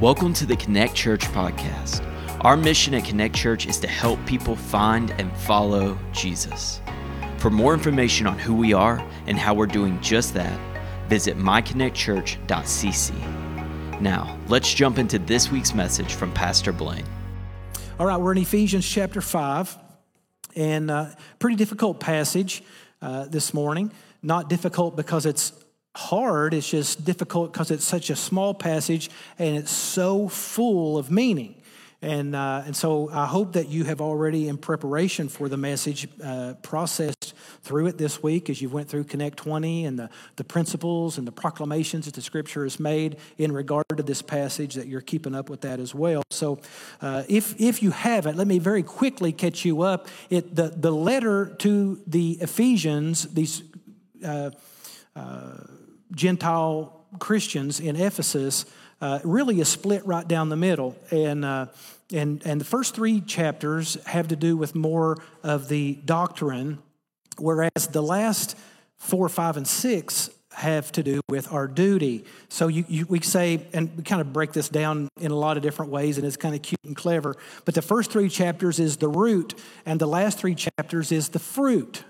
Welcome to the Connect Church podcast. Our mission at Connect Church is to help people find and follow Jesus. For more information on who we are and how we're doing just that, visit myconnectchurch.cc. Now, let's jump into this week's message from Pastor Blaine. All right, we're in Ephesians chapter 5, and uh, pretty difficult passage uh, this morning. Not difficult because it's hard, it's just difficult because it's such a small passage and it's so full of meaning. And, uh, and so I hope that you have already, in preparation for the message, uh, processed through it this week as you went through Connect 20 and the, the principles and the proclamations that the scripture has made in regard to this passage, that you're keeping up with that as well. So uh, if, if you haven't, let me very quickly catch you up. It, the, the letter to the Ephesians, these uh, uh, Gentile Christians in Ephesus uh, really is split right down the middle. And, uh, and, and the first three chapters have to do with more of the doctrine, whereas the last four, five, and six have to do with our duty. So you, you, we say, and we kind of break this down in a lot of different ways, and it's kind of cute and clever. But the first three chapters is the root, and the last three chapters is the fruit.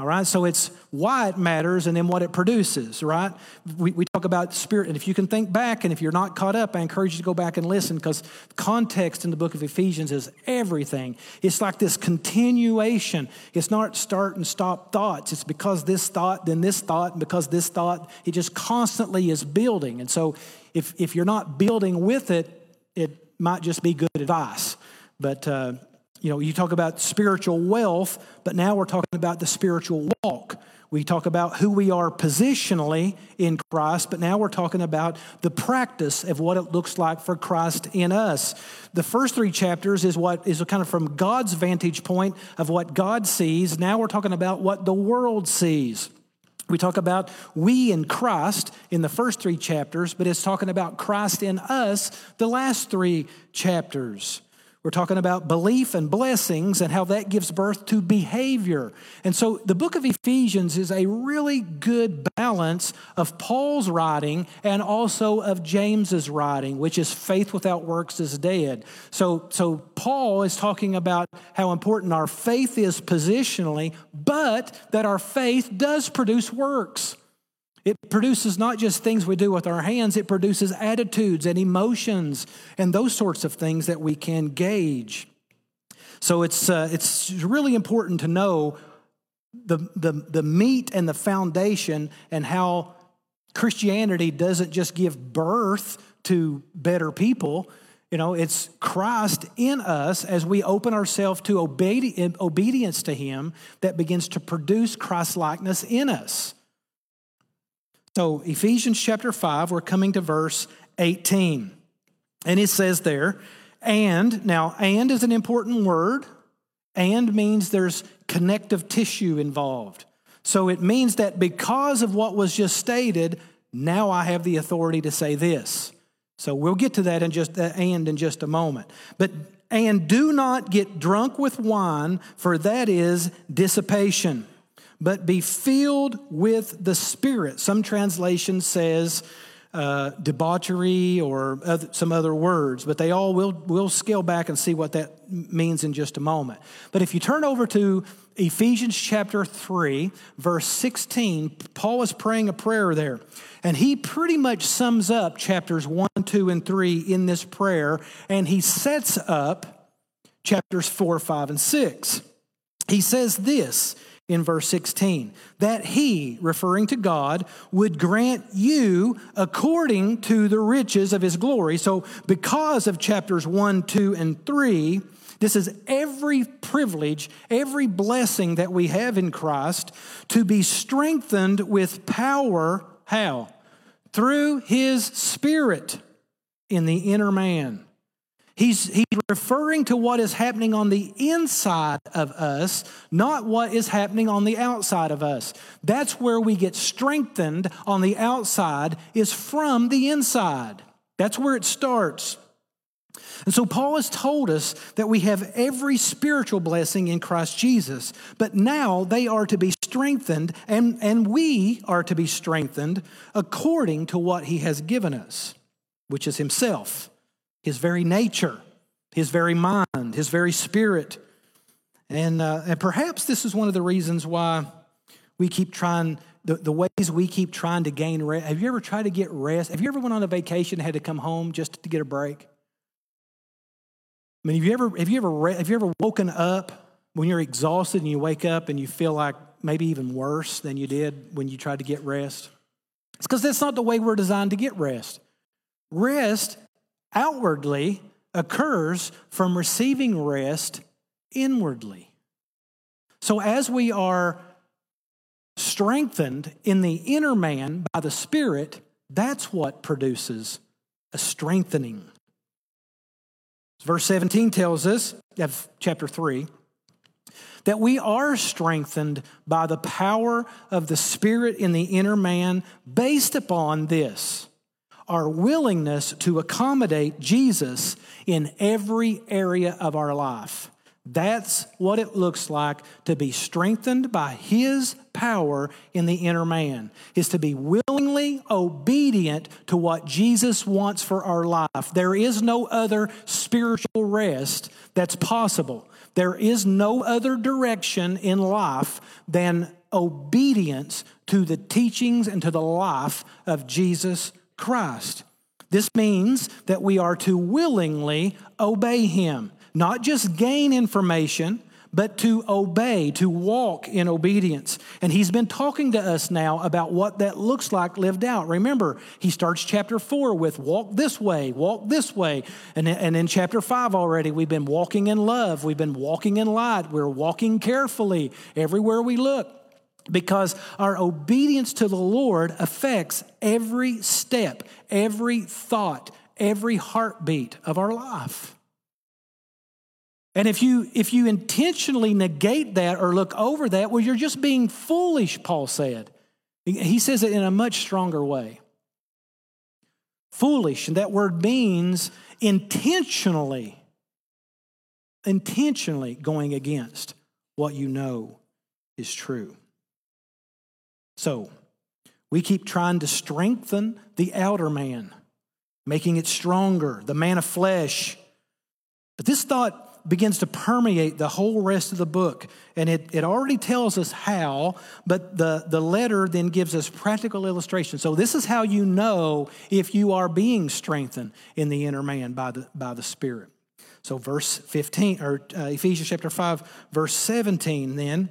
All right, so it's why it matters and then what it produces, right? We, we talk about spirit, and if you can think back, and if you're not caught up, I encourage you to go back and listen because context in the book of Ephesians is everything. It's like this continuation. It's not start and stop thoughts. It's because this thought, then this thought, and because this thought, it just constantly is building. And so if, if you're not building with it, it might just be good advice. But uh, you know, you talk about spiritual wealth, but now we're talking about the spiritual walk. We talk about who we are positionally in Christ, but now we're talking about the practice of what it looks like for Christ in us. The first three chapters is what is kind of from God's vantage point of what God sees. Now we're talking about what the world sees. We talk about we in Christ in the first three chapters, but it's talking about Christ in us the last three chapters. We're talking about belief and blessings and how that gives birth to behavior. And so the book of Ephesians is a really good balance of Paul's writing and also of James's writing, which is faith without works is dead. So, so Paul is talking about how important our faith is positionally, but that our faith does produce works. It produces not just things we do with our hands, it produces attitudes and emotions and those sorts of things that we can gauge. So it's, uh, it's really important to know the, the, the meat and the foundation and how Christianity doesn't just give birth to better people. You know, it's Christ in us as we open ourselves to obedi- obedience to Him that begins to produce Christ likeness in us. So, Ephesians chapter 5, we're coming to verse 18. And it says there, and, now, and is an important word. And means there's connective tissue involved. So it means that because of what was just stated, now I have the authority to say this. So we'll get to that in just uh, and in just a moment. But and do not get drunk with wine, for that is dissipation but be filled with the Spirit. Some translation says uh, debauchery or other, some other words, but they all will will scale back and see what that means in just a moment. But if you turn over to Ephesians chapter 3, verse 16, Paul is praying a prayer there. And he pretty much sums up chapters 1, 2, and 3 in this prayer, and he sets up chapters 4, 5, and 6. He says this in verse 16 that he, referring to God, would grant you according to the riches of his glory. So, because of chapters 1, 2, and 3, this is every privilege, every blessing that we have in Christ to be strengthened with power. How? Through his spirit in the inner man. He's, he's referring to what is happening on the inside of us, not what is happening on the outside of us. That's where we get strengthened on the outside, is from the inside. That's where it starts. And so Paul has told us that we have every spiritual blessing in Christ Jesus, but now they are to be strengthened, and, and we are to be strengthened according to what he has given us. which is himself, his very nature, his very mind, his very spirit. And, uh, and perhaps this is one of the reasons why we keep trying, the, the ways we keep trying to gain rest. Have you ever tried to get rest? Have you ever went on a vacation and had to come home just to get a break? I mean, have you ever, have you ever, have you ever woken up when you're exhausted and you wake up and you feel like maybe even worse than you did when you tried to get rest? It's because that's not the way we're designed to get rest. Rest outwardly occurs from receiving rest inwardly. So as we are strengthened in the inner man by the Spirit, that's what produces a strengthening. Verse 17 tells us, of chapter 3, that we are strengthened by the power of the Spirit in the inner man based upon this our willingness to accommodate Jesus in every area of our life. That's what it looks like to be strengthened by His power in the inner man, is to be willingly obedient to what Jesus wants for our life. There is no other spiritual rest that's possible. There is no other direction in life than obedience to the teachings and to the life of Jesus Christ. This means that we are to willingly obey Him not just gain information, but to obey, to walk in obedience. And he's been talking to us now about what that looks like lived out. Remember, he starts chapter four with walk this way, walk this way. And, and in chapter five already, we've been walking in love, we've been walking in light, we're walking carefully everywhere we look. Because our obedience to the Lord affects every step, every thought, every heartbeat of our life. And if you if you intentionally negate that or look over that, well, you're just being foolish, Paul said. He says it in a much stronger way. Foolish, and that word means intentionally, intentionally going against what you know is true. So, we keep trying to strengthen the outer man, making it stronger, the man of flesh. But this thought begins to permeate the whole rest of the book. And it, it already tells us how, but the, the letter then gives us practical illustration. So, this is how you know if you are being strengthened in the inner man by the, by the Spirit. So, verse 15, or uh, Ephesians chapter 5, verse 17, then,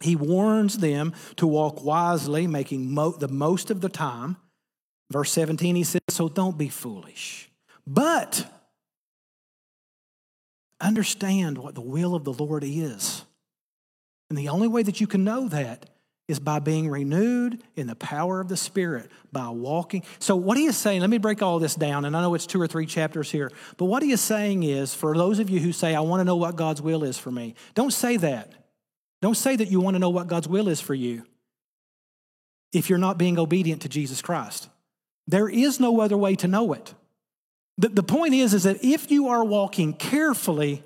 he warns them to walk wisely, making mo- the most of the time. Verse 17, he says, So don't be foolish, but Understand what the will of the Lord is. And the only way that you can know that is by being renewed in the power of the Spirit, by walking. So, what he is saying, let me break all this down, and I know it's two or three chapters here, but what he is saying is for those of you who say, I want to know what God's will is for me, don't say that. Don't say that you want to know what God's will is for you if you're not being obedient to Jesus Christ. There is no other way to know it. The, the point is, is that if you are walking carefully,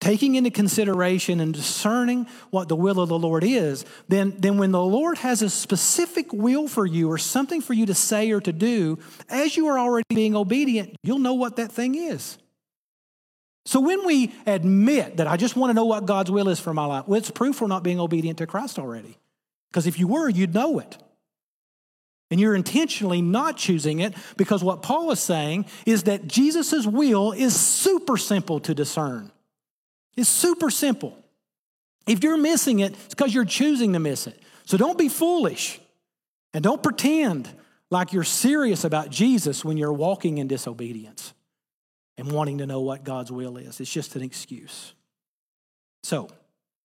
taking into consideration and discerning what the will of the Lord is, then, then when the Lord has a specific will for you or something for you to say or to do, as you are already being obedient, you'll know what that thing is. So when we admit that I just want to know what God's will is for my life, well, it's proof we're not being obedient to Christ already. Because if you were, you'd know it. And you're intentionally not choosing it because what Paul is saying is that Jesus' will is super simple to discern. It's super simple. If you're missing it, it's because you're choosing to miss it. So don't be foolish and don't pretend like you're serious about Jesus when you're walking in disobedience and wanting to know what God's will is. It's just an excuse. So,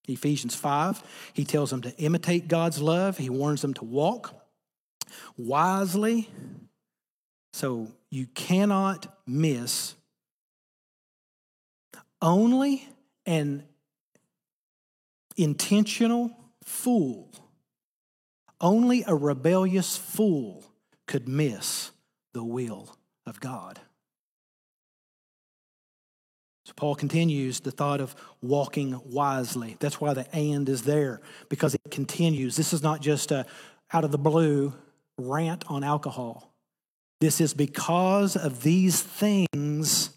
Ephesians 5, he tells them to imitate God's love, he warns them to walk wisely. So you cannot miss only an intentional fool, only a rebellious fool could miss the will of God. Paul continues the thought of walking wisely. That's why the and is there, because it continues. This is not just a out of the blue rant on alcohol. This is because of these things,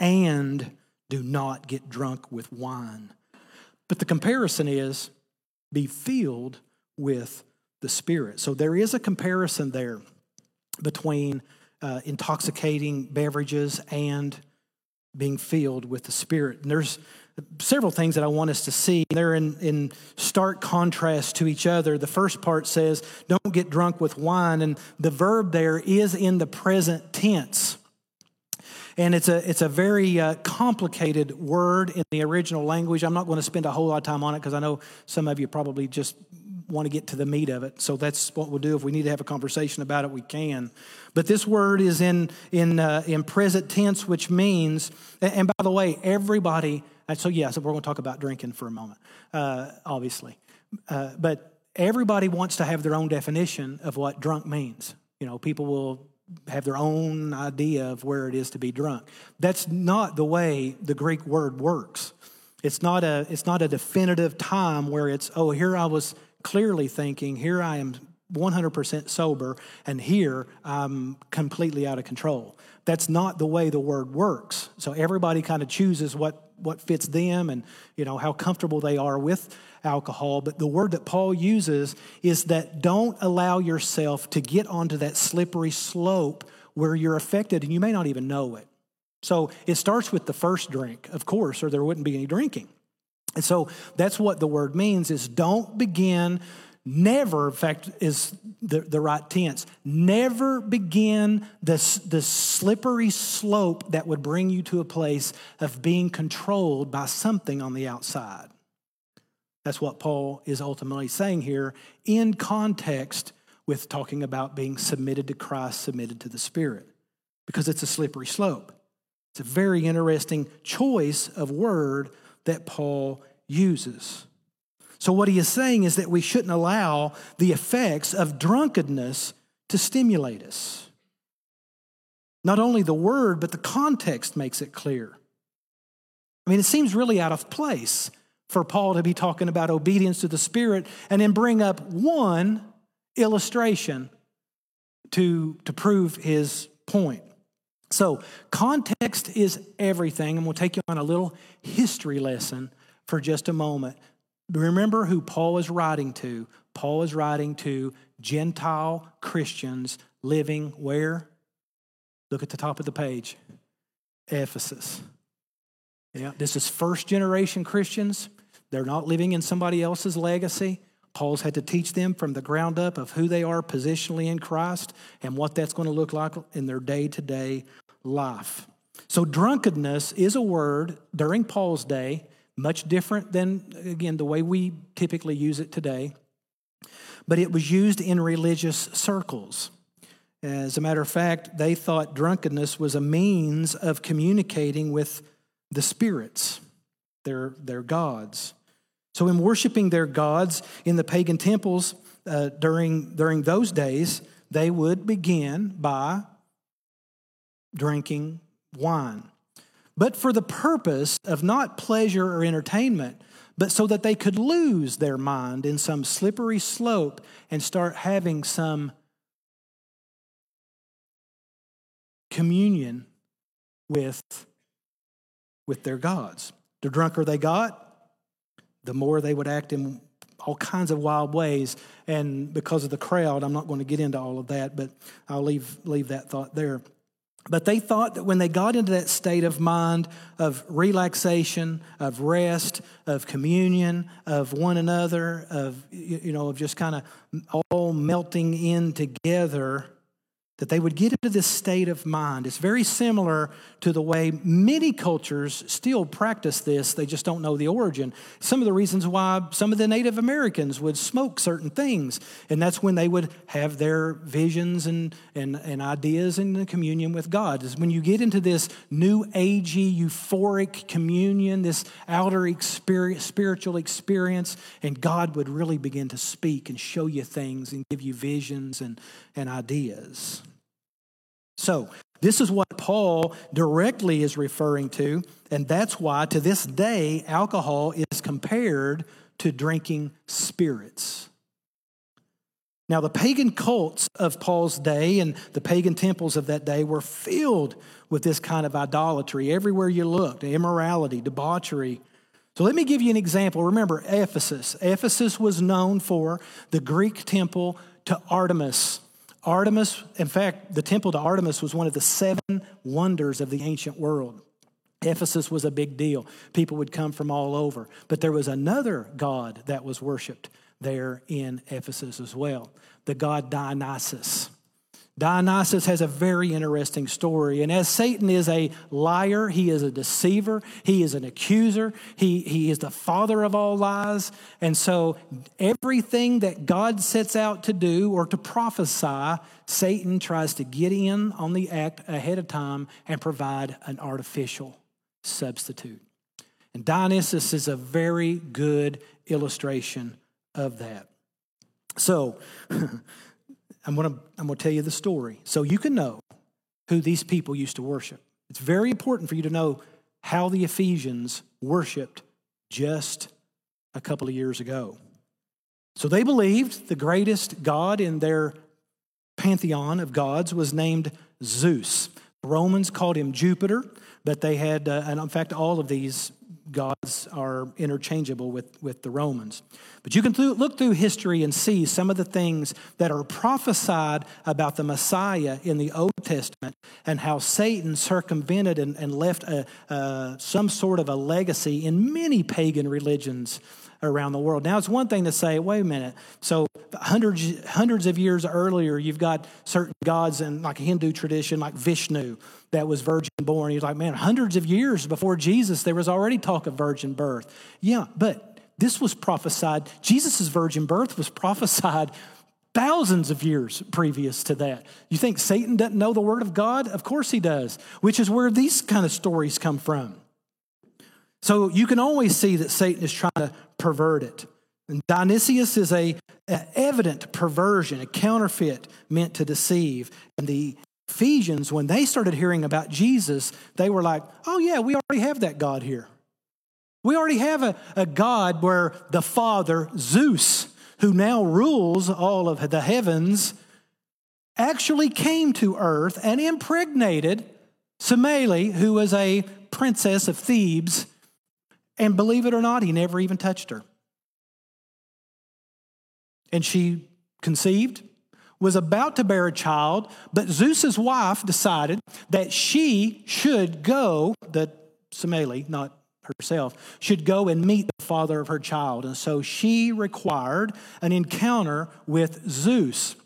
and do not get drunk with wine. But the comparison is be filled with the Spirit. So there is a comparison there between uh, intoxicating beverages and being filled with the Spirit. And there's several things that I want us to see. They're in, in stark contrast to each other. The first part says, Don't get drunk with wine. And the verb there is in the present tense. And it's a, it's a very uh, complicated word in the original language. I'm not going to spend a whole lot of time on it because I know some of you probably just want to get to the meat of it. So that's what we'll do. If we need to have a conversation about it, we can. But this word is in, in, uh, in present tense, which means, and by the way, everybody, so yes, yeah, so we're going to talk about drinking for a moment, uh, obviously. Uh, but everybody wants to have their own definition of what drunk means. You know, people will have their own idea of where it is to be drunk. That's not the way the Greek word works. It's not a, it's not a definitive time where it's, oh, here I was clearly thinking, here I am 100% sober, and here I'm completely out of control. That's not the way the word works. So everybody kind of chooses what, what fits them and you know how comfortable they are with alcohol. But the word that Paul uses is that don't allow yourself to get onto that slippery slope where you're affected and you may not even know it. So it starts with the first drink, of course, or there wouldn't be any drinking. And so that's what the word means is don't begin never in fact is the, the right tense never begin the, the slippery slope that would bring you to a place of being controlled by something on the outside that's what Paul is ultimately saying here in context with talking about being submitted to Christ, submitted to the Spirit, because it's a slippery slope. It's a very interesting choice of word that Paul uses. So, what he is saying is that we shouldn't allow the effects of drunkenness to stimulate us. Not only the word, but the context makes it clear. I mean, it seems really out of place for Paul to be talking about obedience to the Spirit and then bring up one illustration to, to prove his point. So, context is everything, and we'll take you on a little history lesson for just a moment. Remember who Paul is writing to. Paul is writing to Gentile Christians living where? Look at the top of the page Ephesus. Yeah, this is first generation Christians. They're not living in somebody else's legacy. Paul's had to teach them from the ground up of who they are positionally in Christ and what that's going to look like in their day to day life. So, drunkenness is a word during Paul's day, much different than, again, the way we typically use it today, but it was used in religious circles. As a matter of fact, they thought drunkenness was a means of communicating with the spirits, their, their gods. So, in worshiping their gods in the pagan temples uh, during, during those days, they would begin by drinking wine. But for the purpose of not pleasure or entertainment, but so that they could lose their mind in some slippery slope and start having some communion with, with their gods. The drunker they got, the more they would act in all kinds of wild ways. And because of the crowd, I'm not going to get into all of that, but I'll leave, leave that thought there. But they thought that when they got into that state of mind of relaxation, of rest, of communion, of one another, of, you know, of just kind of all melting in together, that they would get into this state of mind. It's very similar to the way many cultures still practice this, they just don't know the origin. Some of the reasons why some of the Native Americans would smoke certain things, and that's when they would have their visions and, and, and ideas in the communion with God. Is when you get into this new agey, euphoric communion, this outer experience, spiritual experience, and God would really begin to speak and show you things and give you visions and, and ideas. So, this is what Paul directly is referring to, and that's why to this day alcohol is compared to drinking spirits. Now, the pagan cults of Paul's day and the pagan temples of that day were filled with this kind of idolatry everywhere you looked immorality, debauchery. So, let me give you an example. Remember, Ephesus. Ephesus was known for the Greek temple to Artemis. Artemis, in fact, the temple to Artemis was one of the seven wonders of the ancient world. Ephesus was a big deal. People would come from all over. But there was another god that was worshiped there in Ephesus as well the god Dionysus. Dionysus has a very interesting story. And as Satan is a liar, he is a deceiver, he is an accuser, he, he is the father of all lies. And so everything that God sets out to do or to prophesy, Satan tries to get in on the act ahead of time and provide an artificial substitute. And Dionysus is a very good illustration of that. So, I'm going to I'm going to tell you the story so you can know who these people used to worship. It's very important for you to know how the Ephesians worshiped just a couple of years ago. So they believed the greatest god in their pantheon of gods was named Zeus. Romans called him Jupiter, but they had, uh, and in fact, all of these gods are interchangeable with, with the Romans. But you can th- look through history and see some of the things that are prophesied about the Messiah in the Old Testament and how Satan circumvented and, and left a, uh, some sort of a legacy in many pagan religions around the world. Now, it's one thing to say, wait a minute, so hundreds, hundreds of years earlier, you've got certain gods in like a Hindu tradition, like Vishnu, that was virgin born. He's like, man, hundreds of years before Jesus, there was already talk of virgin birth. Yeah, but this was prophesied. Jesus' virgin birth was prophesied thousands of years previous to that. You think Satan doesn't know the word of God? Of course he does, which is where these kind of stories come from. So you can always see that Satan is trying to pervert it. And Dionysius is a, a evident perversion, a counterfeit meant to deceive. And the Ephesians, when they started hearing about Jesus, they were like, oh, yeah, we already have that God here. We already have a, a God where the Father, Zeus, who now rules all of the heavens, actually came to earth and impregnated Semele, who was a princess of Thebes, and believe it or not, he never even touched her. And she conceived, was about to bear a child, but Zeus's wife decided that she should go, that Semele, not herself, should go and meet the father of her child. And so she required an encounter with Zeus.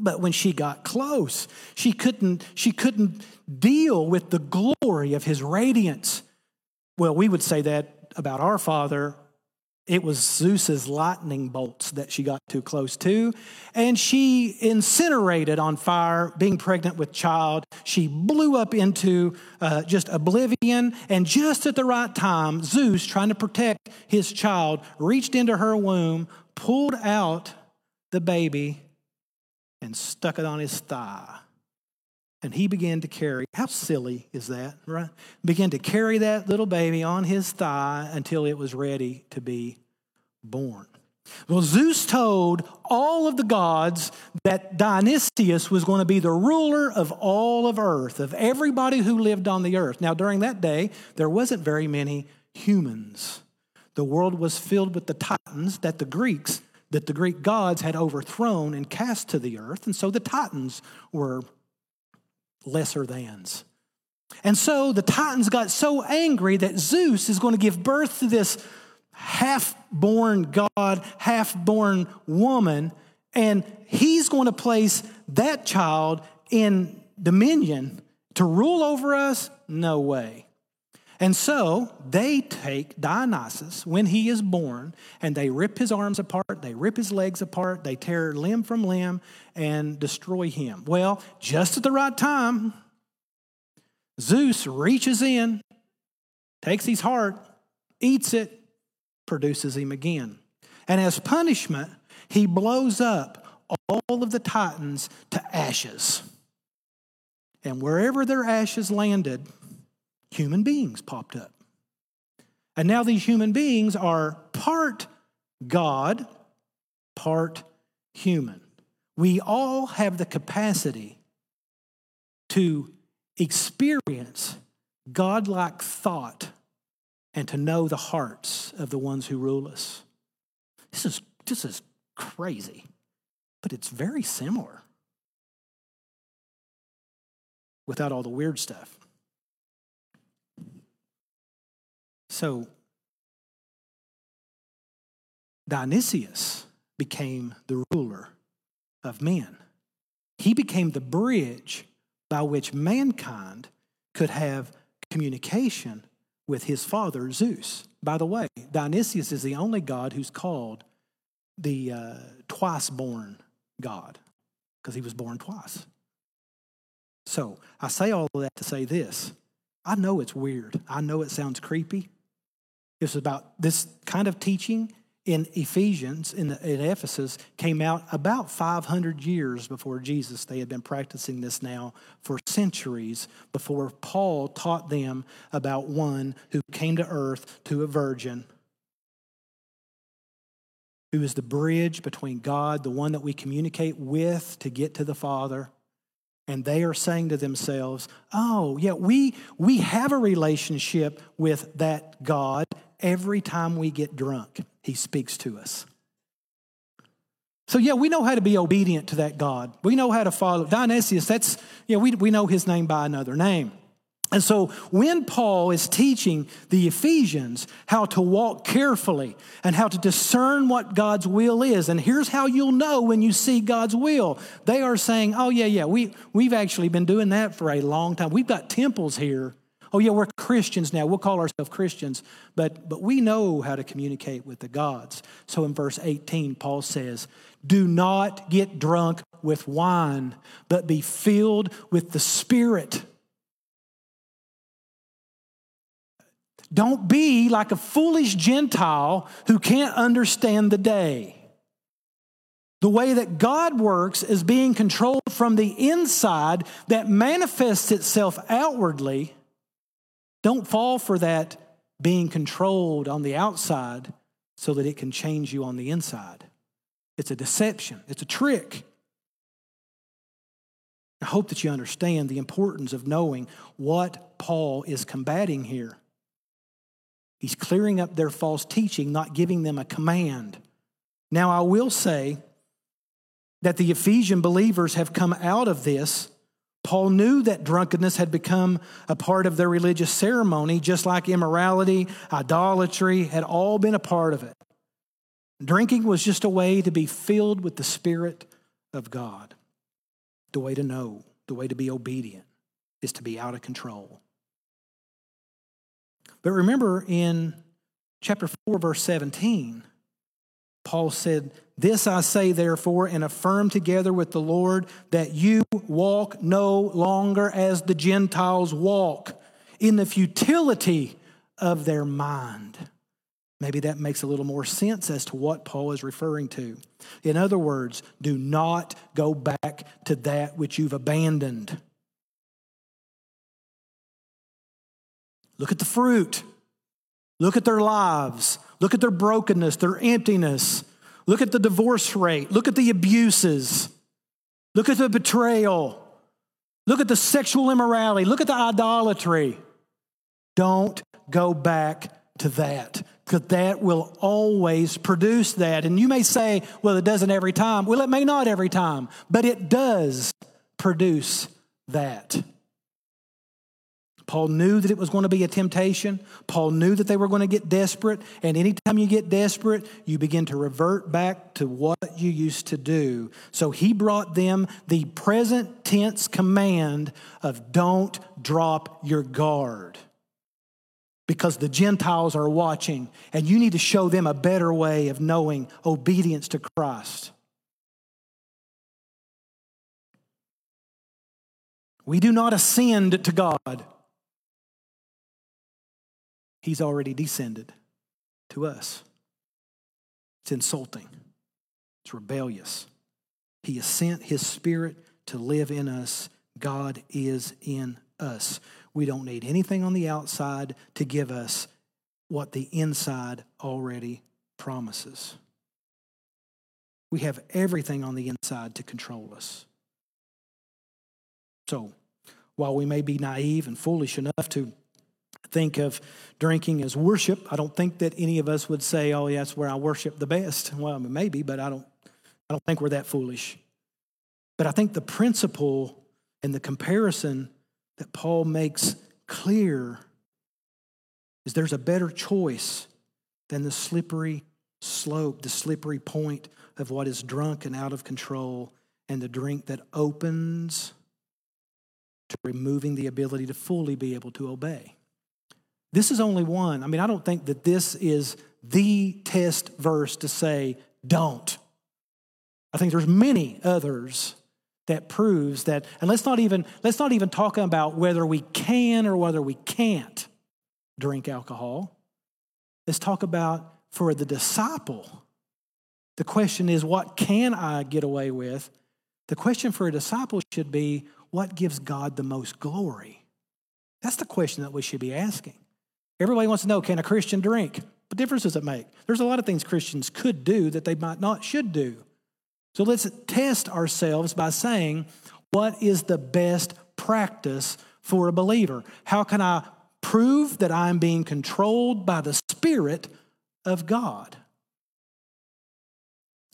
But when she got close, she couldn't, she couldn't deal with the glory of his radiance. Well, we would say that about our father, it was Zeus's lightning bolts that she got too close to. And she incinerated on fire, being pregnant with child. She blew up into uh, just oblivion. And just at the right time, Zeus, trying to protect his child, reached into her womb, pulled out the baby, and stuck it on his thigh. And he began to carry, how silly is that, right? Began to carry that little baby on his thigh until it was ready to be born. Well, Zeus told all of the gods that Dionysius was going to be the ruler of all of earth, of everybody who lived on the earth. Now, during that day, there wasn't very many humans. The world was filled with the Titans that the Greeks, that the Greek gods had overthrown and cast to the earth. And so the Titans were lesser thans. And so the Titans got so angry that Zeus is going to give birth to this half born God, half born woman, and he's going to place that child in dominion to rule over us? No way. And so they take Dionysus when he is born and they rip his arms apart, they rip his legs apart, they tear limb from limb and destroy him. Well, just at the right time, Zeus reaches in, takes his heart, eats it, produces him again. And as punishment, he blows up all of the Titans to ashes. And wherever their ashes landed, human beings popped up. And now these human beings are part God, part human. we all have the capacity to experience godlike thought and to know the hearts of the ones who rule us. This is, this is crazy, but it's very similar without all the weird stuff. So, Dionysius became the ruler of men. He became the bridge by which mankind could have communication with his father, Zeus. By the way, Dionysius is the only god who's called the uh, twice born God because he was born twice. So I say all of that to say this. I know it's weird. I know it sounds creepy. It's about this kind of teaching in Ephesians, in, in, Ephesus, came out about 500 years before Jesus. They had been practicing this now for centuries before Paul taught them about one who came to earth to a virgin, who is the bridge between God, the one that we communicate with to get to the Father. And they are saying to themselves, oh, yeah, we, we have a relationship with that God every time we get drunk he speaks to us. So, yeah, we know how to be obedient to that God. We know how to follow. Dionysius, that's, yeah, we, we know his name by another name. And so, when Paul is teaching the Ephesians how to walk carefully and how to discern what God's will is, and here's how you'll know when you see God's will, they are saying, Oh, yeah, yeah, we, we've actually been doing that for a long time. We've got temples here oh yeah, we're Christians now. We'll call ourselves Christians, but, but we know how to communicate with the gods. So in verse 18, Paul says, Do not get drunk with wine, but be filled with the Spirit. Don't be like a foolish Gentile who can't understand the day. The way that God works is being controlled from the inside that manifests itself outwardly don't fall for that being controlled on the outside so that it can change you on the inside. It's a deception, it's a trick. I hope that you understand the importance of knowing what Paul is combating here. He's clearing up their false teaching, not giving them a command. Now, I will say that the Ephesian believers have come out of this Paul knew that drunkenness had become a part of their religious ceremony, just like immorality, idolatry had all been a part of it. Drinking was just a way to be filled with the Spirit of God. The way to know, the way to be obedient, is to be out of control. But remember in chapter 4, verse 17, Paul said, This I say, therefore, and affirm together with the Lord that you walk no longer as the Gentiles walk, in the futility of their mind. Maybe that makes a little more sense as to what Paul is referring to. In other words, do not go back to that which you've abandoned. Look at the fruit. Look at their lives. Look at their brokenness, their emptiness. Look at the divorce rate. Look at the abuses. Look at the betrayal. Look at the sexual immorality. Look at the idolatry. Don't go back to that because that will always produce that. And you may say, well, it doesn't every time. Well, it may not every time, but it does produce that. Paul knew that it was going to be a temptation. Paul knew that they were going to get desperate. And anytime you get desperate, you begin to revert back to what you used to do. So he brought them the present tense command of don't drop your guard. Because the Gentiles are watching, and you need to show them a better way of knowing obedience to Christ. We do not ascend to God. He's already descended to us. It's insulting, it's rebellious. He has sent His Spirit to live in us. God is in us. We don't need anything on the outside to give us what the inside already promises. We have everything on the inside to control us. So, while we may be naive and foolish enough to think of drinking as worship, I don't think that any of us would say, "Oh, yeah, that's where I worship the best." Well, maybe, but I don't. I don't think we're that foolish. But I think the principle and the comparison that Paul makes clear is there's a better choice than the slippery slope, the slippery point of what is drunk and out of control, and the drink that opens to removing the ability to fully be able to obey. This is only one. I mean, I don't think that this is the test verse to say, don't. I think there's many others that proves that, and let's not even let's not even talk about whether we can or whether we can't drink alcohol. Let's talk about for the disciple. The question is, what can I get away with? The question for a disciple should be, what gives God the most glory? That's the question that we should be asking. Everybody wants to know, can a Christian drink? What difference does it make? There's a lot of things Christians could do that they might not should do. So let's test ourselves by saying, what is the best practice for a believer? How can I prove that I'm being controlled by the Spirit of God?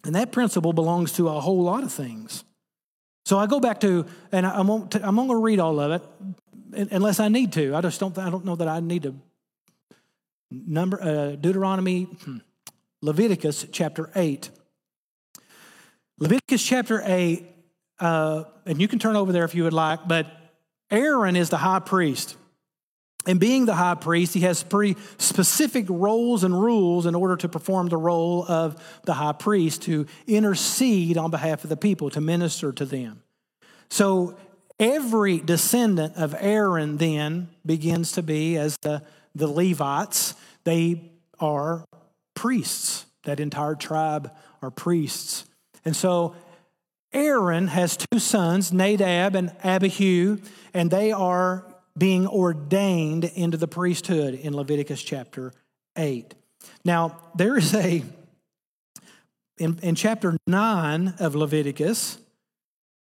And that principle belongs to a whole lot of things. So I go back to, and going to, I'm going to read all of it, unless I need to. I just don't, I don't know that I need to. Number uh, Deuteronomy, hmm, Leviticus chapter eight. Leviticus chapter 8, uh, and you can turn over there if you would like, but Aaron is the high priest. And being the high priest, he has pretty specific roles and rules in order to perform the role of the high priest to intercede on behalf of the people, to minister to them. So every descendant of Aaron then begins to be, as the, the Levites, they are priests. That entire tribe are priests. And so Aaron has two sons, Nadab and Abihu, and they are being ordained into the priesthood in Leviticus chapter 8. Now, there is a, in, in chapter 9 of Leviticus,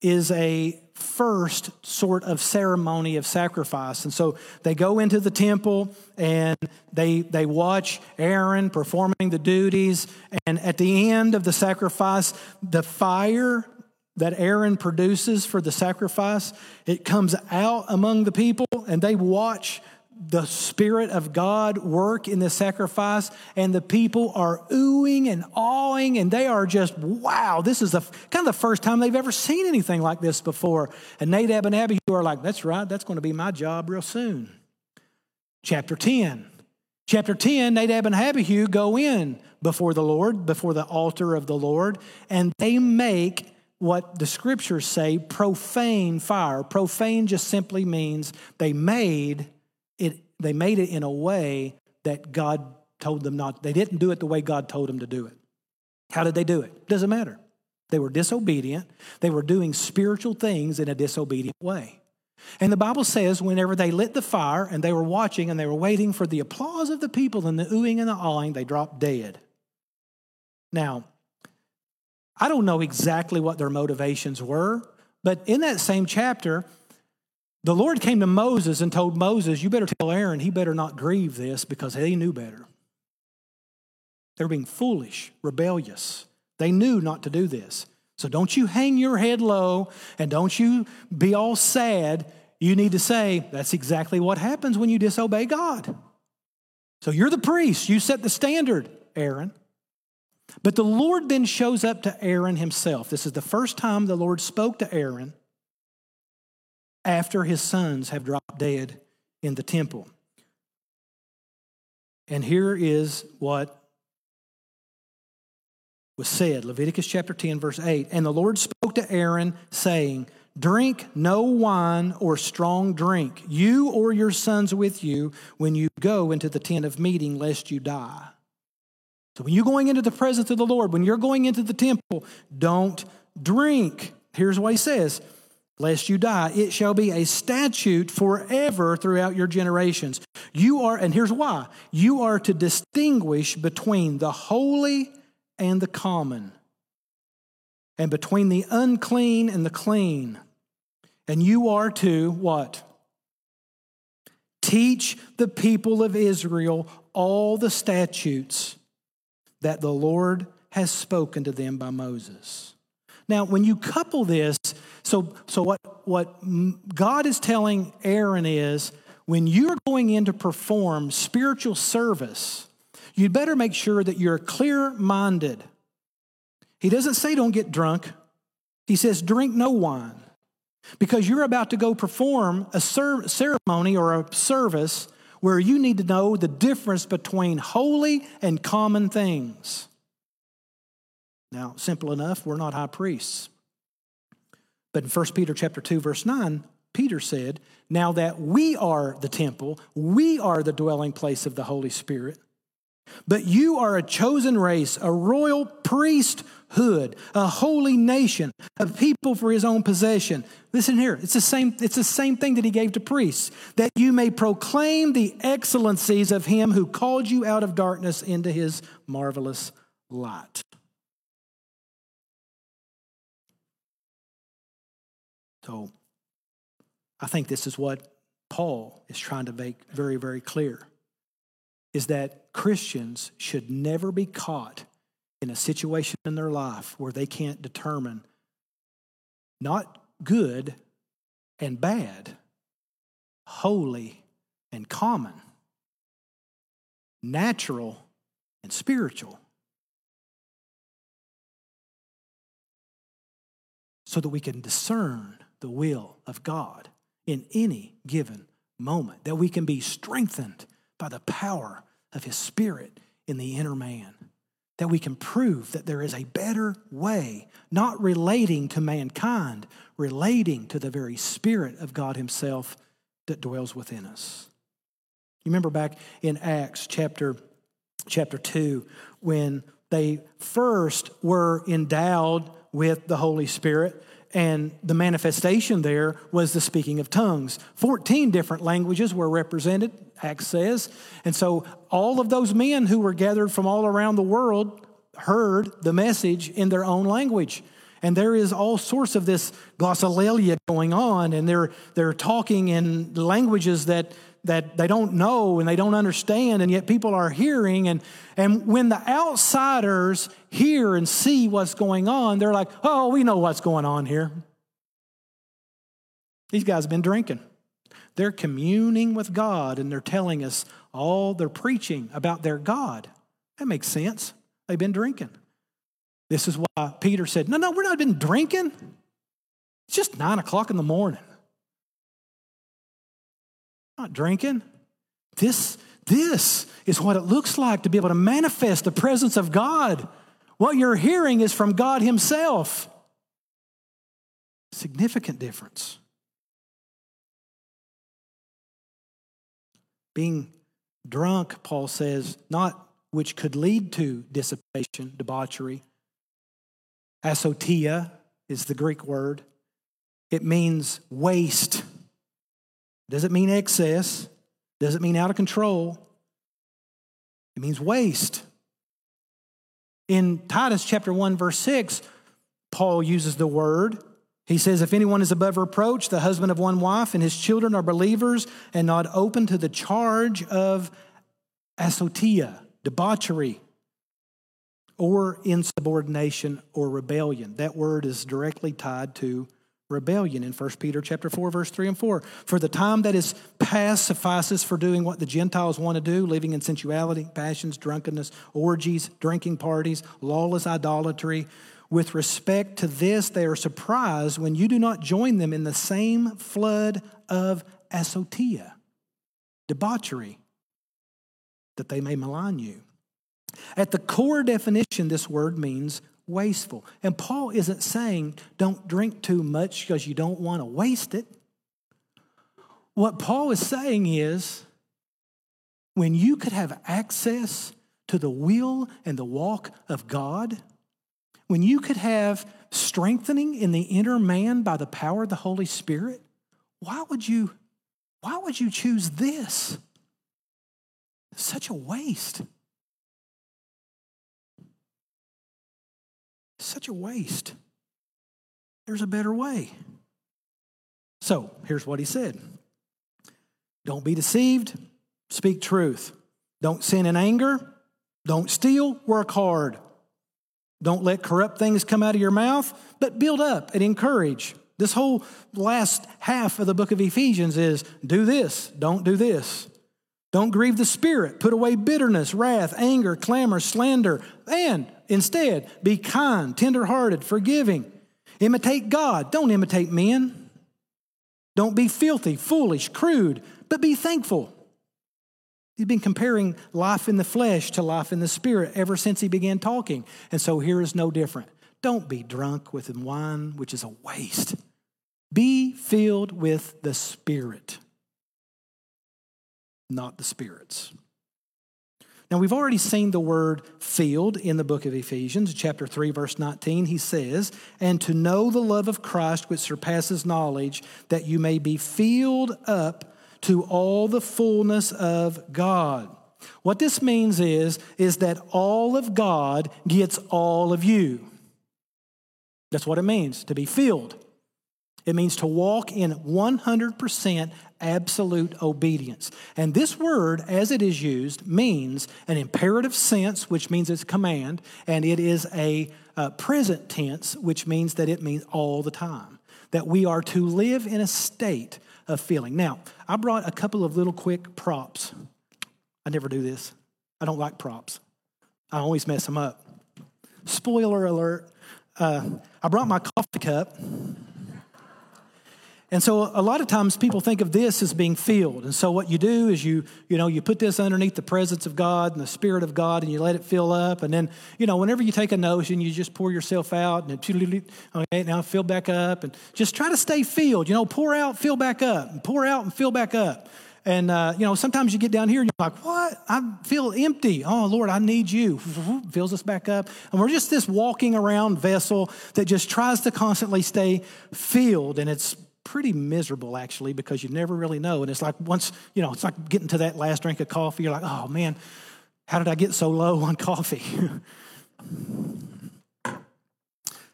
is a first sort of ceremony of sacrifice. And so they go into the temple and they, they watch Aaron performing the duties. And at the end of the sacrifice, the fire that Aaron produces for the sacrifice, it comes out among the people and they watch the Spirit of God work in the sacrifice, and the people are oohing and awing, and they are just, wow, this is the, kind of the first time they've ever seen anything like this before. And Nadab and Abihu are like, that's right, that's going to be my job real soon. Chapter 10. Chapter 10, Nadab and Abihu go in before the Lord, before the altar of the Lord, and they make what the scriptures say profane fire. Profane just simply means they made it, they made it in a way that God told them not. They didn't do it the way God told them to do it. How did they do it? Doesn't matter. They were disobedient. They were doing spiritual things in a disobedient way. And the Bible says, whenever they lit the fire and they were watching and they were waiting for the applause of the people and the oohing and the awing, they dropped dead. Now, I don't know exactly what their motivations were, but in that same chapter, the Lord came to Moses and told Moses, You better tell Aaron he better not grieve this because they knew better. They were being foolish, rebellious. They knew not to do this. So don't you hang your head low and don't you be all sad. You need to say, That's exactly what happens when you disobey God. So you're the priest. You set the standard, Aaron. But the Lord then shows up to Aaron himself. This is the first time the Lord spoke to Aaron after his sons have dropped dead in the temple. And here is what was said Leviticus chapter 10, verse 8. And the Lord spoke to Aaron, saying, Drink no wine or strong drink, you or your sons with you, when you go into the tent of meeting, lest you die. So when you're going into the presence of the Lord, when you're going into the temple, don't drink. Here's what he says lest you die. It shall be a statute forever throughout your generations. You are, and here's why you are to distinguish between the holy and the common. and between the unclean and the clean. And you are to what? Teach the people of Israel all the statutes that the Lord has spoken to them by Moses. Now, when you couple this, so, so what, what God is telling Aaron is when you're going in to perform spiritual service, you'd better make sure that you're clear minded. He doesn't say don't get drunk, he says drink no wine because you're about to go perform a ceremony or a service where you need to know the difference between holy and common things. Now, simple enough, we're not high priests. But in 1 Peter chapter 2 verse 9, Peter said, "Now that we are the temple, we are the dwelling place of the Holy Spirit, but you are a chosen race, a royal priesthood, a holy nation, a people for his own possession. Listen here, it's the same, it's the same thing that he gave to priests, that you may proclaim the excellencies of him who called you out of darkness into his marvelous light. So I think this is what Paul is trying to make very, very clear is that Christians should never be caught in a situation in their life where they can't determine not good and bad, holy and common, natural and spiritual. So that we can discern the will of God in any given moment, that we can be strengthened by the power of His Spirit in the inner man. That we can prove that there is a better way, not relating to mankind, relating to the very Spirit of God Himself that dwells within us. You remember back in Acts chapter, chapter 2 when they first were endowed with the Holy Spirit and the manifestation there was the speaking of tongues. 14 different languages were represented, Acts says. And so all of those men who were gathered from all around the world heard the message in their own language. And there is all sorts of this glossolalia going on, and they're, they're talking in languages that that they don't know and they don't understand, and yet people are hearing. And, and when the outsiders hear and see what's going on, they're like, oh, we know what's going on here. These guys have been drinking. They're communing with God and they're telling us all, they're preaching about their God. That makes sense. They've been drinking. This is why Peter said, No, no, we're not been drinking. It's just nine o'clock in the morning not drinking. This, this is what it looks like to be able to manifest the presence of God. What you're hearing is from God Himself. Significant difference. Being drunk, Paul says, not which could lead to dissipation, debauchery. Asotia is the Greek word. It means waste doesn't mean excess, doesn't mean out of control. It means waste. In Titus chapter 1 verse 6, Paul uses the word he says, If anyone is above reproach, the husband of one wife, and his children are believers and not open to the charge of asotia, debauchery, or insubordination or rebellion. That word is directly tied to rebellion in 1 Peter chapter 4 verse 3 and 4 for the time that is past suffices for doing what the Gentiles want to do living in sensuality passions drunkenness orgies drinking parties lawless idolatry. With respect to this they are surprised when you do not join them in the same flood of asotia debauchery that they may malign you. At the core definition this word means wasteful. And Paul isn't saying don't drink too much because you don't want to waste it. What Paul is saying is when you could have access to the will and the walk of God, when you could have strengthening in the inner man by the power of the Holy Spirit, why would you why would you choose this? Such a waste. Such a waste. There's a better way. So here's what he said Don't be deceived, speak truth. Don't sin in anger, don't steal, work hard. Don't let corrupt things come out of your mouth, but build up and encourage. This whole last half of the book of Ephesians is do this, don't do this. Don't grieve the Spirit. Put away bitterness, wrath, anger, clamor, slander, and instead be kind, tenderhearted, forgiving. Imitate God. Don't imitate men. Don't be filthy, foolish, crude, but be thankful. He's been comparing life in the flesh to life in the spirit ever since he began talking. And so here is no different. Don't be drunk with wine, which is a waste. Be filled with the Spirit not the spirits. Now, we've already seen the word filled in the book of Ephesians, chapter 3, verse 19. He says, And to know the love of Christ which surpasses knowledge, that you may be filled up to all the fullness of God. What this means is, is that all of God gets all of you. That's what it means to be filled. It means to walk in 100% absolute obedience. And this word, as it is used, means an imperative sense, which means it's command, and it is a uh, present tense, which means that it means all the time. That we are to live in a state of feeling. Now, I brought a couple of little quick props. I never do this. I don't like props. I always mess them up. Spoiler alert. Uh, I brought my coffee cup and so a lot of times people think of this as being filled. And so what you do is you, you know, you put this underneath the presence of God and the Spirit of God and you let it fill up. And then, you know, whenever you take a notion, you just pour yourself out and okay, now fill back up and just try to stay filled. You know, pour out, fill back up, and pour out and fill back up. And, uh, you know, sometimes you get down here and you're like, what? I feel empty. Oh, Lord, I need you. Fills us back up. And we're just this walking around vessel that just tries to constantly stay filled. And it's pretty miserable actually because you never really know. And it's like once, you know, it's like getting to that last drink of coffee, you're like, oh man, how did I get so low on coffee?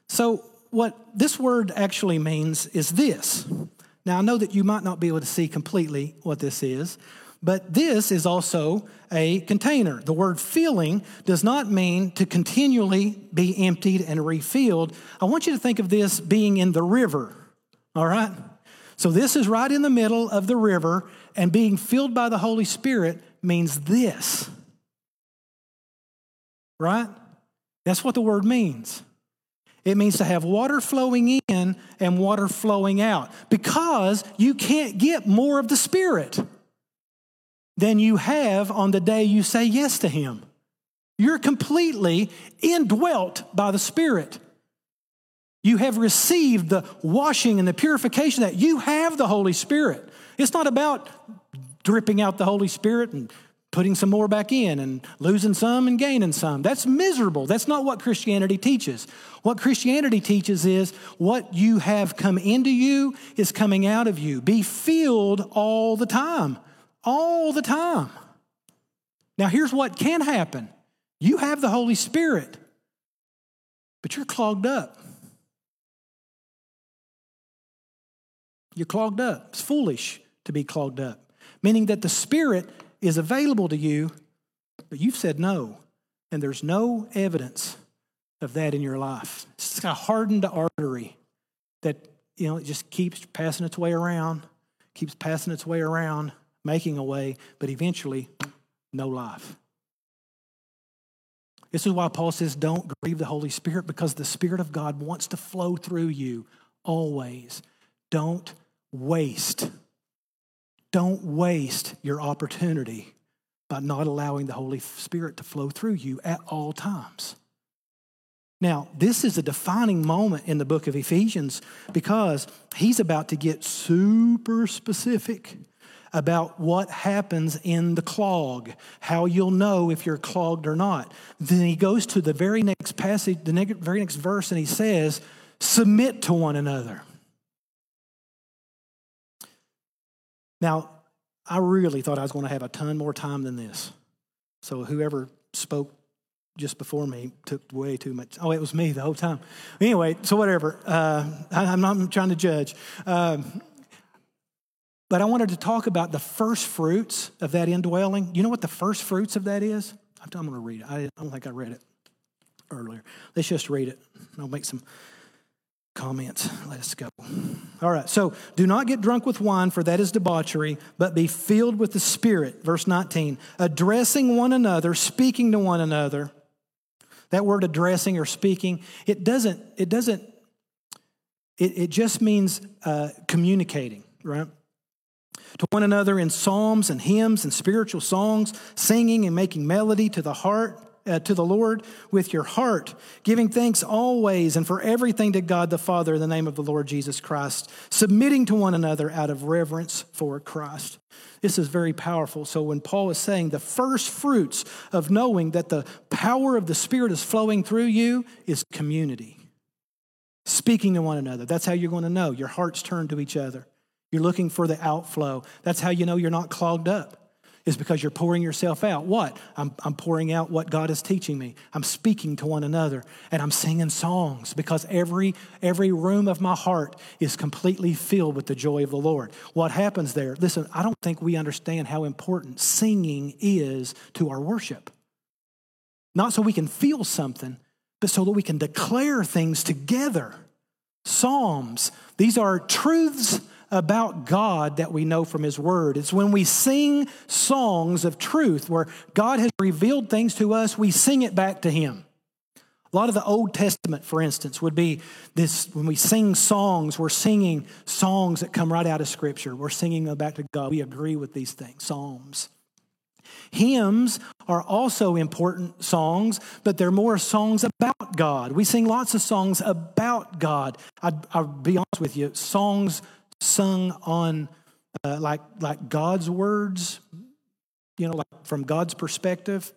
so, what this word actually means is this. Now, I know that you might not be able to see completely what this is, but this is also a container. The word filling does not mean to continually be emptied and refilled. I want you to think of this being in the river all right? So this is right in the middle of the river, and being filled by the Holy Spirit means this. Right? That's what the word means. It means to have water flowing in and water flowing out because you can't get more of the Spirit than you have on the day you say yes to Him. You're completely indwelt by the Spirit. You have received the washing and the purification that you have the Holy Spirit. It's not about dripping out the Holy Spirit and putting some more back in and losing some and gaining some. That's miserable. That's not what Christianity teaches. What Christianity teaches is what you have come into you is coming out of you. Be filled all the time. All the time. Now, here's what can happen you have the Holy Spirit, but you're clogged up. You're clogged up. It's foolish to be clogged up, meaning that the Spirit is available to you, but you've said no, and there's no evidence of that in your life. It's a hardened artery that, you know, it just keeps passing its way around, keeps passing its way around, making a way, but eventually, no life. This is why Paul says, don't grieve the Holy Spirit because the Spirit of God wants to flow through you always. Don't waste. Don't waste your opportunity by not allowing the Holy Spirit to flow through you at all times. Now, this is a defining moment in the book of Ephesians because he's about to get super specific about what happens in the clog, how you'll know if you're clogged or not. Then he goes to the very next passage, the very next verse, and he says, Submit to one another. Now, I really thought I was going to have a ton more time than this. So, whoever spoke just before me took way too much. Oh, it was me the whole time. Anyway, so whatever. Uh, I, am not trying to judge. Um, but I wanted to talk about the first fruits of that indwelling. You know what the first fruits of that is? I'm going to read it. I don't think I read it earlier. Let's just read it. I'll make some comments. Let us go. All right. So do not get drunk with wine, for that is debauchery, but be filled with the Spirit. Verse 19. Addressing one another, speaking to one another. That word addressing or speaking, it doesn't, it doesn't, it, it just means uh, communicating, right? To one another in psalms and hymns and spiritual songs, singing and making melody to the heart uh, to the Lord with your heart, giving thanks always and for everything to God the Father in the name of the Lord Jesus Christ, submitting to one another out of reverence for Christ. This is very powerful. So, when Paul is saying the first fruits of knowing that the power of the Spirit is flowing through you is community, speaking to one another. That's how you're going to know. Your hearts turn to each other. You're looking for the outflow. That's how you know you're not clogged up is because you're pouring yourself out. What? I'm, I'm pouring out what God is teaching me. I'm speaking to one another and I'm singing songs because every, every room of my heart is completely filled with the joy of the Lord. What happens there? Listen, I don't think we understand how important singing is to our worship. Not so we can feel something, but so that we can declare things together. Psalms, these are truths about God that we know from His Word. It's when we sing songs of truth where God has revealed things to us, we sing it back to Him. A lot of the Old Testament, for instance, would be this when we sing songs, we're singing songs that come right out of Scripture. We're singing them back to God. We agree with these things, Psalms. Hymns are also important songs, but they're more songs about God. We sing lots of songs about God. i will be honest with you, songs sung on uh, like like God's words, you know, like from God's perspective,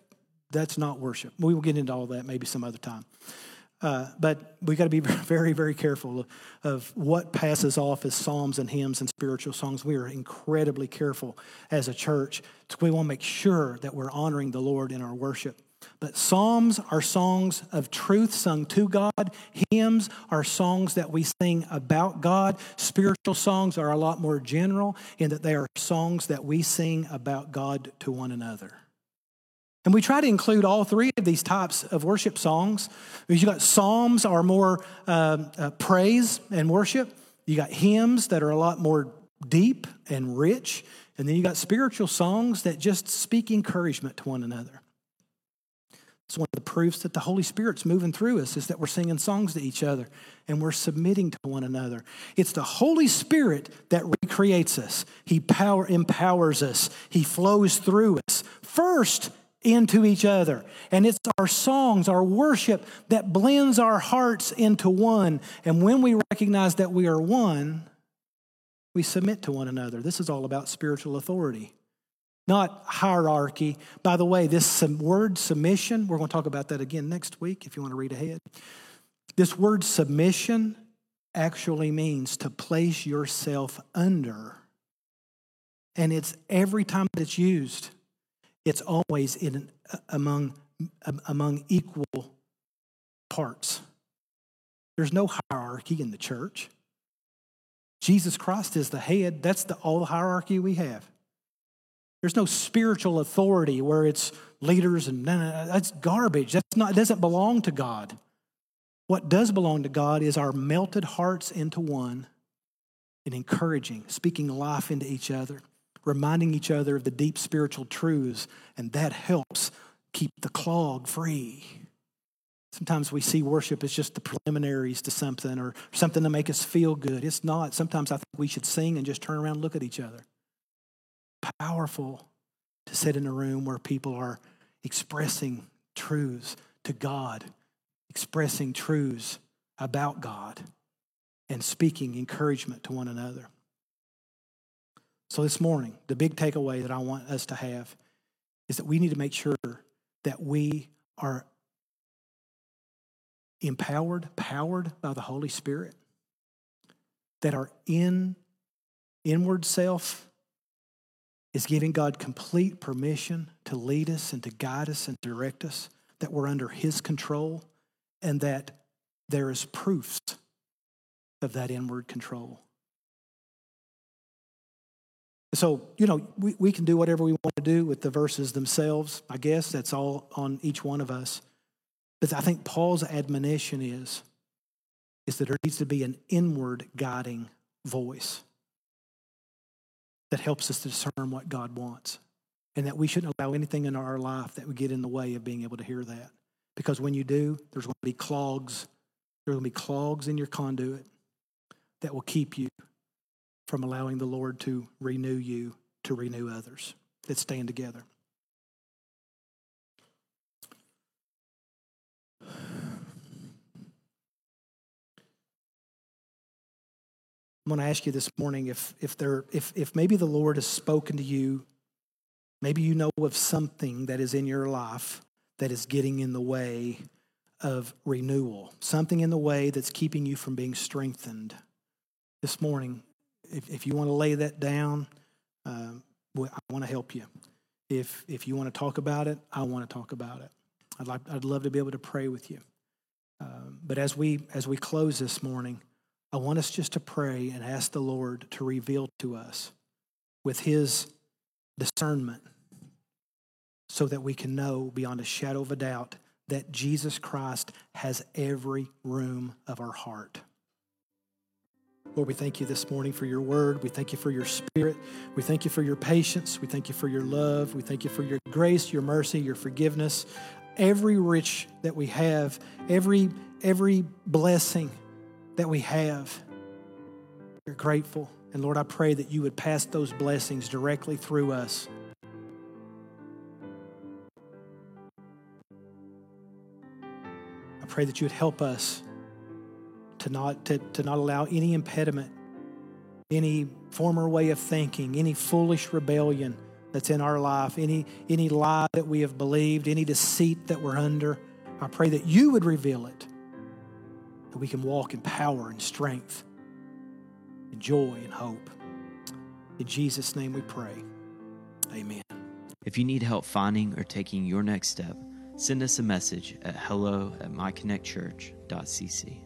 that's not worship. We will get into all that maybe some other time. Uh, but we got to be very, very careful of what passes off as psalms and hymns and spiritual songs. We are incredibly careful as a church. We want to make sure that we're honoring the Lord in our worship. But psalms are songs of truth sung to God. Hymns are songs that we sing about God. Spiritual songs are a lot more general in that they are songs that we sing about God to one another. And we try to include all three of these types of worship songs. You got psalms are more uh, uh, praise and worship. You got hymns that are a lot more deep and rich. And then you got spiritual songs that just speak encouragement to one another. It's one of the proofs that the Holy Spirit's moving through us is that we're singing songs to each other and we're submitting to one another. It's the Holy Spirit that recreates us. He power empowers us. He flows through us first into each other. And it's our songs, our worship that blends our hearts into one. And when we recognize that we are one, we submit to one another. This is all about spiritual authority not hierarchy. By the way, this word submission, we're going to talk about that again next week if you want to read ahead. This word submission actually means to place yourself under. And it's every time that it's used, it's always in among among equal parts. There's no hierarchy in the church. Jesus Christ is the head. That's the all hierarchy we have. There's no spiritual authority where it's leaders and that's garbage. That's not, doesn't belong to God. What does belong to God is our melted hearts into one and encouraging, speaking life into each other, reminding each other of the deep spiritual truths, and that helps keep the clog free. Sometimes we see worship as just the preliminaries to something or something to make us feel good. It's not. Sometimes I think we should sing and just turn around and look at each other powerful to sit in a room where people are expressing truths to God, expressing truths about God, and speaking encouragement to one another. So, this morning, the big takeaway that I want us to have is that we need to make sure that we are empowered, powered by the Holy Spirit, that our in, inward self is giving God complete permission to lead us and to guide us and direct us that we're under His control and that there is proofs of that inward control. So, you know, we, we can do whatever we want to do with the verses themselves. I guess that's all on each one of us. But I think Paul's admonition is, is that there needs to be an inward guiding voice that helps us to discern what God wants. And that we shouldn't allow anything in our life that would get in the way of being able to hear that. Because when you do, there's going to be clogs. There's going to be clogs in your conduit that will keep you from allowing the Lord to renew you, to renew others. Let's stand together. I'm going to ask you this morning if, if, there, if, if maybe the Lord has spoken to you, maybe you know of something that is in your life that is getting in the way of renewal, something in the way that's keeping you from being strengthened. This morning, if, if you want to lay that down, um, I want to help you. If, if you want to talk about it, I want to talk about it. I'd, like, I'd love to be able to pray with you. Um, but as we, as we close this morning, I want us just to pray and ask the Lord to reveal to us with His discernment so that we can know beyond a shadow of a doubt that Jesus Christ has every room of our heart. Lord, we thank you this morning for your word. We thank you for your spirit. We thank you for your patience. We thank you for your love. We thank you for your grace, your mercy, your forgiveness. Every rich that we have, every, every blessing that we have, we're grateful. And Lord, I pray that you would pass those blessings directly through us. I pray that you would help us to not, to, to not allow any impediment, any former way of thinking, any foolish rebellion that's in our life, any, any lie that we have believed, any deceit that we're under. I pray that you would reveal it, that we can walk in power and strength, and joy and hope. In Jesus' name we pray. Amen. If you need help finding or taking your next step, send us a message at hello at myconnectchurch.cc.